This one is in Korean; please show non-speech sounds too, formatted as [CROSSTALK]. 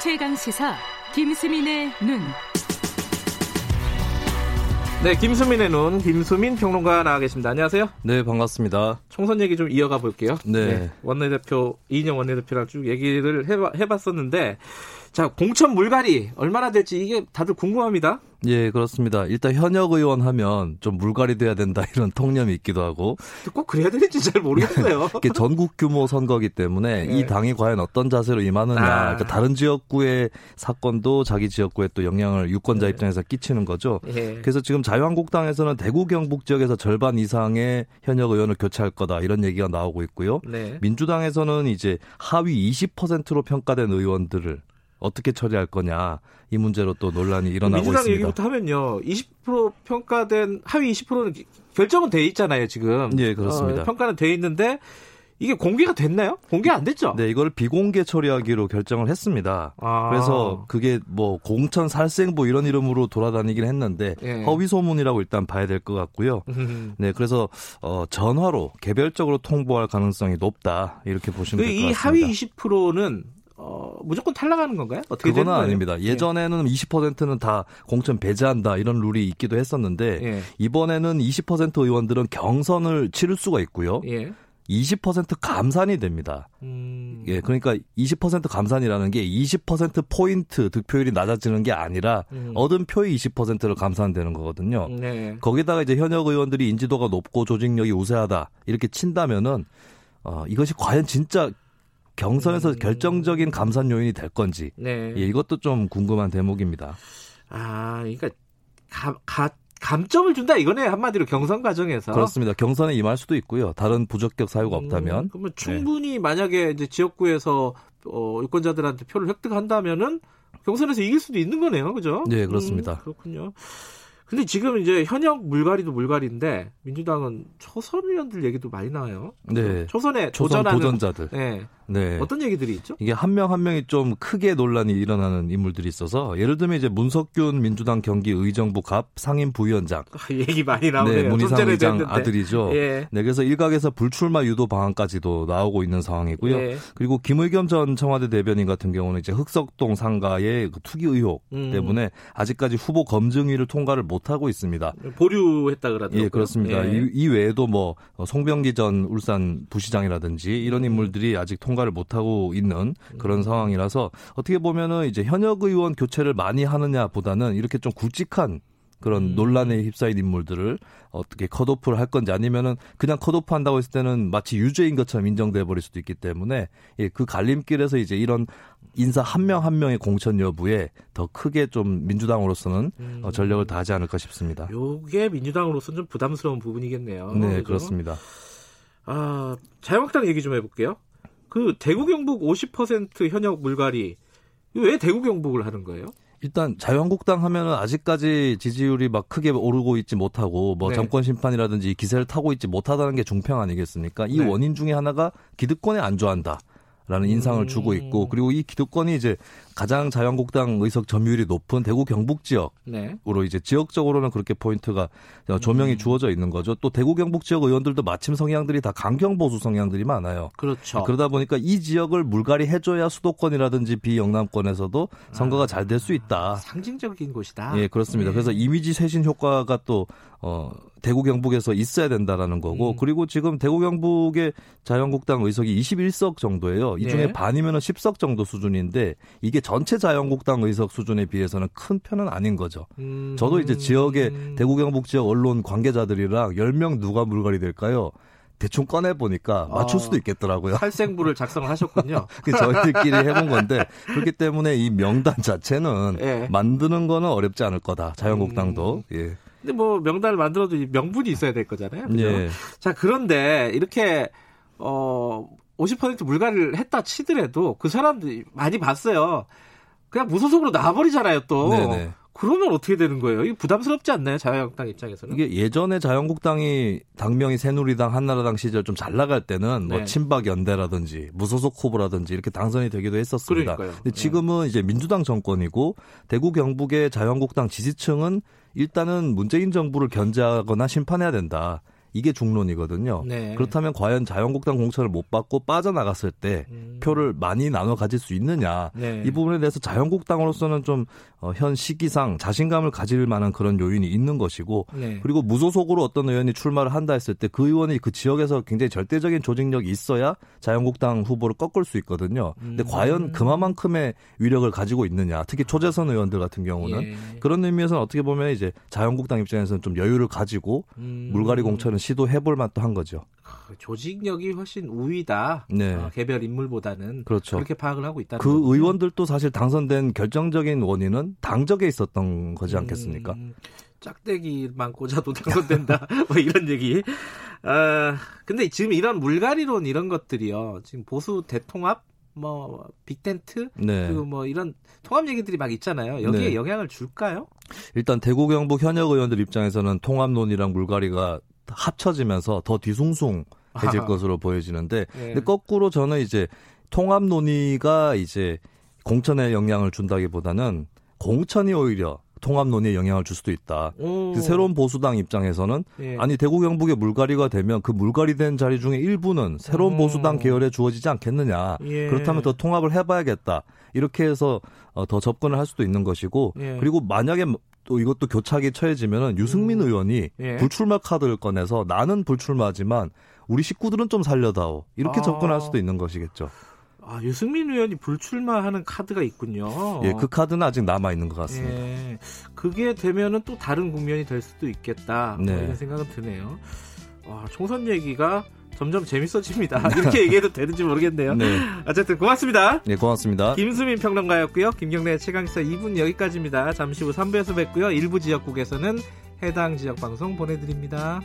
최강 시사 김수민의 눈. 네, 김수민의 눈, 김수민 평론가 나와 계십니다. 안녕하세요. 네, 반갑습니다. 총선 얘기 좀 이어가 볼게요. 네. 네 원내대표, 이인영 원내대표랑 쭉 얘기를 해봐, 해봤었는데, 자, 공천 물갈이 얼마나 될지 이게 다들 궁금합니다. 예, 그렇습니다. 일단 현역 의원 하면 좀 물갈이 돼야 된다 [LAUGHS] 이런 통념이 있기도 하고 꼭 그래야 되는지 잘 모르겠어요. [LAUGHS] 이게 전국 규모 선거기 때문에 네. 이 당이 과연 어떤 자세로 임하느냐. 아. 그러니까 다른 지역구의 사건도 자기 지역구에 또 영향을 유권자 네. 입장에서 끼치는 거죠. 네. 그래서 지금 자유한국당에서는 대구 경북 지역에서 절반 이상의 현역 의원을 교체할 거다 이런 얘기가 나오고 있고요. 네. 민주당에서는 이제 하위 20%로 평가된 의원들을 어떻게 처리할 거냐 이 문제로 또 논란이 일어나고 민주당 있습니다. 얘기부터 하면요, 20% 평가된 하위 20%는 결정은 돼 있잖아요 지금. 예, 그렇습니다. 어, 평가는 돼 있는데 이게 공개가 됐나요? 공개 안 됐죠? 네, 이걸 비공개 처리하기로 결정을 했습니다. 아. 그래서 그게 뭐 공천 살생부 이런 이름으로 돌아다니긴 했는데 예. 허위 소문이라고 일단 봐야 될 것 같고요. 네, 그래서 어, 전화로 개별적으로 통보할 가능성이 높다 이렇게 보시면 될 것 같습니다. 이 하위 20%는 어, 무조건 탈락하는 건가요? 어떻게 그건 아닙니다. 예. 예전에는 예. 20%는 다 공천 배제한다 이런 룰이 있기도 했었는데 예. 이번에는 20% 의원들은 경선을 치를 수가 있고요. 예. 20% 감산이 됩니다. 음... 예, 그러니까 20% 감산이라는 게 20% 포인트 득표율이 낮아지는 게 아니라 음... 얻은 표의 20%를 감산되는 거거든요. 네. 거기다가 이제 현역 의원들이 인지도가 높고 조직력이 우세하다 이렇게 친다면은 어, 이것이 과연 진짜 경선에서 음. 결정적인 감산 요인이 될 건지 네. 예, 이것도 좀 궁금한 대목입니다. 아, 그러니까 가, 가, 감점을 준다 이거네 한마디로 경선 과정에서 그렇습니다. 경선에 임할 수도 있고요. 다른 부적격 사유가 음, 없다면 그러면 충분히 네. 만약에 이제 지역구에서 어, 유권자들한테 표를 획득한다면은 경선에서 이길 수도 있는 거네요, 그죠? 네, 그렇습니다. 음, 그렇군요. 근데 지금 이제 현역 물갈이도 물갈이인데 민주당은 초선 의원들 얘기도 많이 나와요. 네. 초선에 초선 도전자들. 네. 네. 어떤 얘기들이 있죠? 이게 한 명한 한 명이 좀 크게 논란이 일어나는 인물들이 있어서 예를 들면 이제 문석균 민주당 경기 의정부 갑 상임 부위원장. 아, 얘기 많이 나오네요. 네, 문희상 의장. 아들이죠. 예. 네, 그래서 일각에서 불출마 유도 방안까지도 나오고 있는 상황이고요. 예. 그리고 김의겸 전 청와대 대변인 같은 경우는 이제 흑석동 상가의 그 투기 의혹 음. 때문에 아직까지 후보 검증위를 통과를 못 하고 있습니다. 보류했다 그러더라고요. 예, 그렇습니다. 예. 이, 이, 외에도 뭐 송병기 전 울산 부시장이라든지 이런 음. 인물들이 아직 통과 통과를 못하고 있는 그런 음. 상황이라서 어떻게 보면은 이제 현역 의원 교체를 많이 하느냐보다는 이렇게 좀 굵직한 그런 음. 논란에 휩싸인 인물들을 어떻게 컷오프를 할 건지 아니면은 그냥 컷오프 한다고 했을 때는 마치 유죄인 것처럼 인정돼 버릴 수도 있기 때문에 예, 그 갈림길에서 이제 이런 인사 한 명한 한 명의 공천 여부에 더 크게 좀 민주당으로서는 음. 어, 전력을 다하지 않을까 싶습니다. 요게 민주당으로서는 좀 부담스러운 부분이겠네요. 네, 그렇죠? 그렇습니다 아, 자유한국당 얘기 좀 해볼게요. 그 대구 경북 50% 현역 물갈이 왜 대구 경북을 하는 거예요? 일단 자유한국당 하면은 아직까지 지지율이 막 크게 오르고 있지 못하고 뭐 네. 정권 심판이라든지 기세를 타고 있지 못하다는 게 중평 아니겠습니까? 이 네. 원인 중에 하나가 기득권에 안좋아한다. 라는 인상을 주고 있고 음. 그리고 이 기득권이 이제 가장 자유한국당 의석 점유율이 높은 대구 경북 지역으로 네. 이제 지역적으로는 그렇게 포인트가 조명이 음. 주어져 있는 거죠. 또 대구 경북 지역 의원들도 마침 성향들이 다 강경 보수 성향들이 많아요. 그렇죠. 그러다 보니까 이 지역을 물갈이 해줘야 수도권이라든지 비영남권에서도 선거가 아, 잘될 수 있다. 상징적인 곳이다. 예, 그렇습니다. 네. 그래서 이미지 쇄신 효과가 또 어, 대구 경북에서 있어야 된다라는 거고 음. 그리고 지금 대구 경북의 자유한국당 의석이 21석 정도예요. 이 중에 네. 반이면은 10석 정도 수준인데 이게 전체 자유한국당 의석 수준에 비해서는 큰 편은 아닌 거죠. 음. 저도 이제 지역의 대구 경북 지역 언론 관계자들이랑 10명 누가 물갈이 될까요? 대충 꺼내 보니까 맞출 어, 수도 있겠더라고요. 살생부를 [LAUGHS] 작성을 하셨군요. [LAUGHS] 그 저희들끼리 해본 건데 그렇기 때문에 이 명단 자체는 예. 만드는 거는 어렵지 않을 거다. 자유한국당도. 음. 예. 근데 뭐 명단을 만들어도 명분이 있어야 될 거잖아요. 그죠? 예. 자, 그런데 이렇게 어 50% 물갈이를 했다 치더라도 그 사람들이 많이 봤어요. 그냥 무소속으로 나와버리잖아요, 또. 네네. 그러면 어떻게 되는 거예요? 이게 부담스럽지 않나요? 자유한국당 입장에서는? 이게 예전에 자유한국당이 당명이 새누리당, 한나라당 시절 좀 잘 나갈 때는 뭐 네. 친박 연대라든지 무소속 후보라든지 이렇게 당선이 되기도 했었습니다. 그러니까요. 근데 지금은 네. 이제 민주당 정권이고 대구 경북의 자유한국당 지지층은 일단은 문재인 정부를 견제하거나 심판해야 된다. 이게 중론이거든요. 네. 그렇다면 과연 자유한국당 공천을 못 받고 빠져나갔을 때표 음. 표를 많이 나눠 가질 수 있느냐 네. 이 부분에 대해서 자유한국당으로서는 좀현 어, 시기상 자신감을 가질 만한 그런 요인이 있는 것이고 네. 그리고 무소속으로 어떤 의원이 출마를 한다 했을 때 그 의원이 그 지역에서 굉장히 절대적인 조직력이 있어야 자유한국당 후보를 꺾을 수 있거든요. 근데 음. 과연 그만큼의 위력을 가지고 있느냐 특히 초재선 의원들 같은 경우는 예. 그런 의미에서는 어떻게 보면 이제 자유한국당 입장에서는 좀 여유를 가지고 음. 물갈이 공천을 시도해볼 만도 한 거죠. 그 조직력이 훨씬 우위다. 네. 어, 개별 인물보다는 그렇죠. 그렇게 파악을 하고 있다. 그 거군요. 의원들도 사실 당선된 결정적인 원인은 당적에 있었던 거지 음, 않겠습니까? 음, 짝대기만 꽂아도 당선된다. [LAUGHS] 뭐 이런 얘기. 아, 근데 지금 이런 물갈이론 이런 것들이요. 지금 보수 대통합 뭐 빅텐트 네. 그리고 뭐 이런 통합 얘기들이 막 있잖아요. 여기에 네. 영향을 줄까요? 일단 대구 경북 현역 의원들 입장에서는 통합론이랑 물갈이가 합쳐지면서 더 뒤숭숭해질. 것으로 보여지는데 네. 근데 거꾸로 저는 이제 통합 논의가 이제 공천에 영향을 준다기보다는 공천이 오히려 통합 논의에 영향을 줄 수도 있다. 그 새로운 보수당 입장에서는 예. 아니 대구 경북의 물갈이가 되면 그 물갈이 된 자리 중에 일부는 새로운 오. 보수당 계열에 주어지지 않겠느냐. 예. 그렇다면 더 통합을 해봐야겠다. 이렇게 해서 어, 더 접근을 할 수도 있는 것이고 예. 그리고 만약에 또 이것도 교착이 처해지면은 유승민 음. 의원이 예. 불출마 카드를 꺼내서 나는 불출마지만 우리 식구들은 좀 살려다오 이렇게 아. 접근할 수도 있는 것이겠죠. 아, 유승민 의원이 불출마하는 카드가 있군요. 예, 그 카드는 아직 남아 있는 것 같습니다. 예, 그게 되면은 또 다른 국면이 될 수도 있겠다. 뭐 네. 뭐 이런 생각은 드네요. 와, 총선 얘기가 점점 재밌어집니다. 이렇게 얘기해도 되는지 모르겠네요. 네. 어쨌든 고맙습니다. 네, 고맙습니다. 김수민 평론가였고요. 김경래 최강기사 2분 여기까지입니다. 잠시 후 3부에서 뵙고요. 일부 지역국에서는 해당 지역 방송 보내드립니다.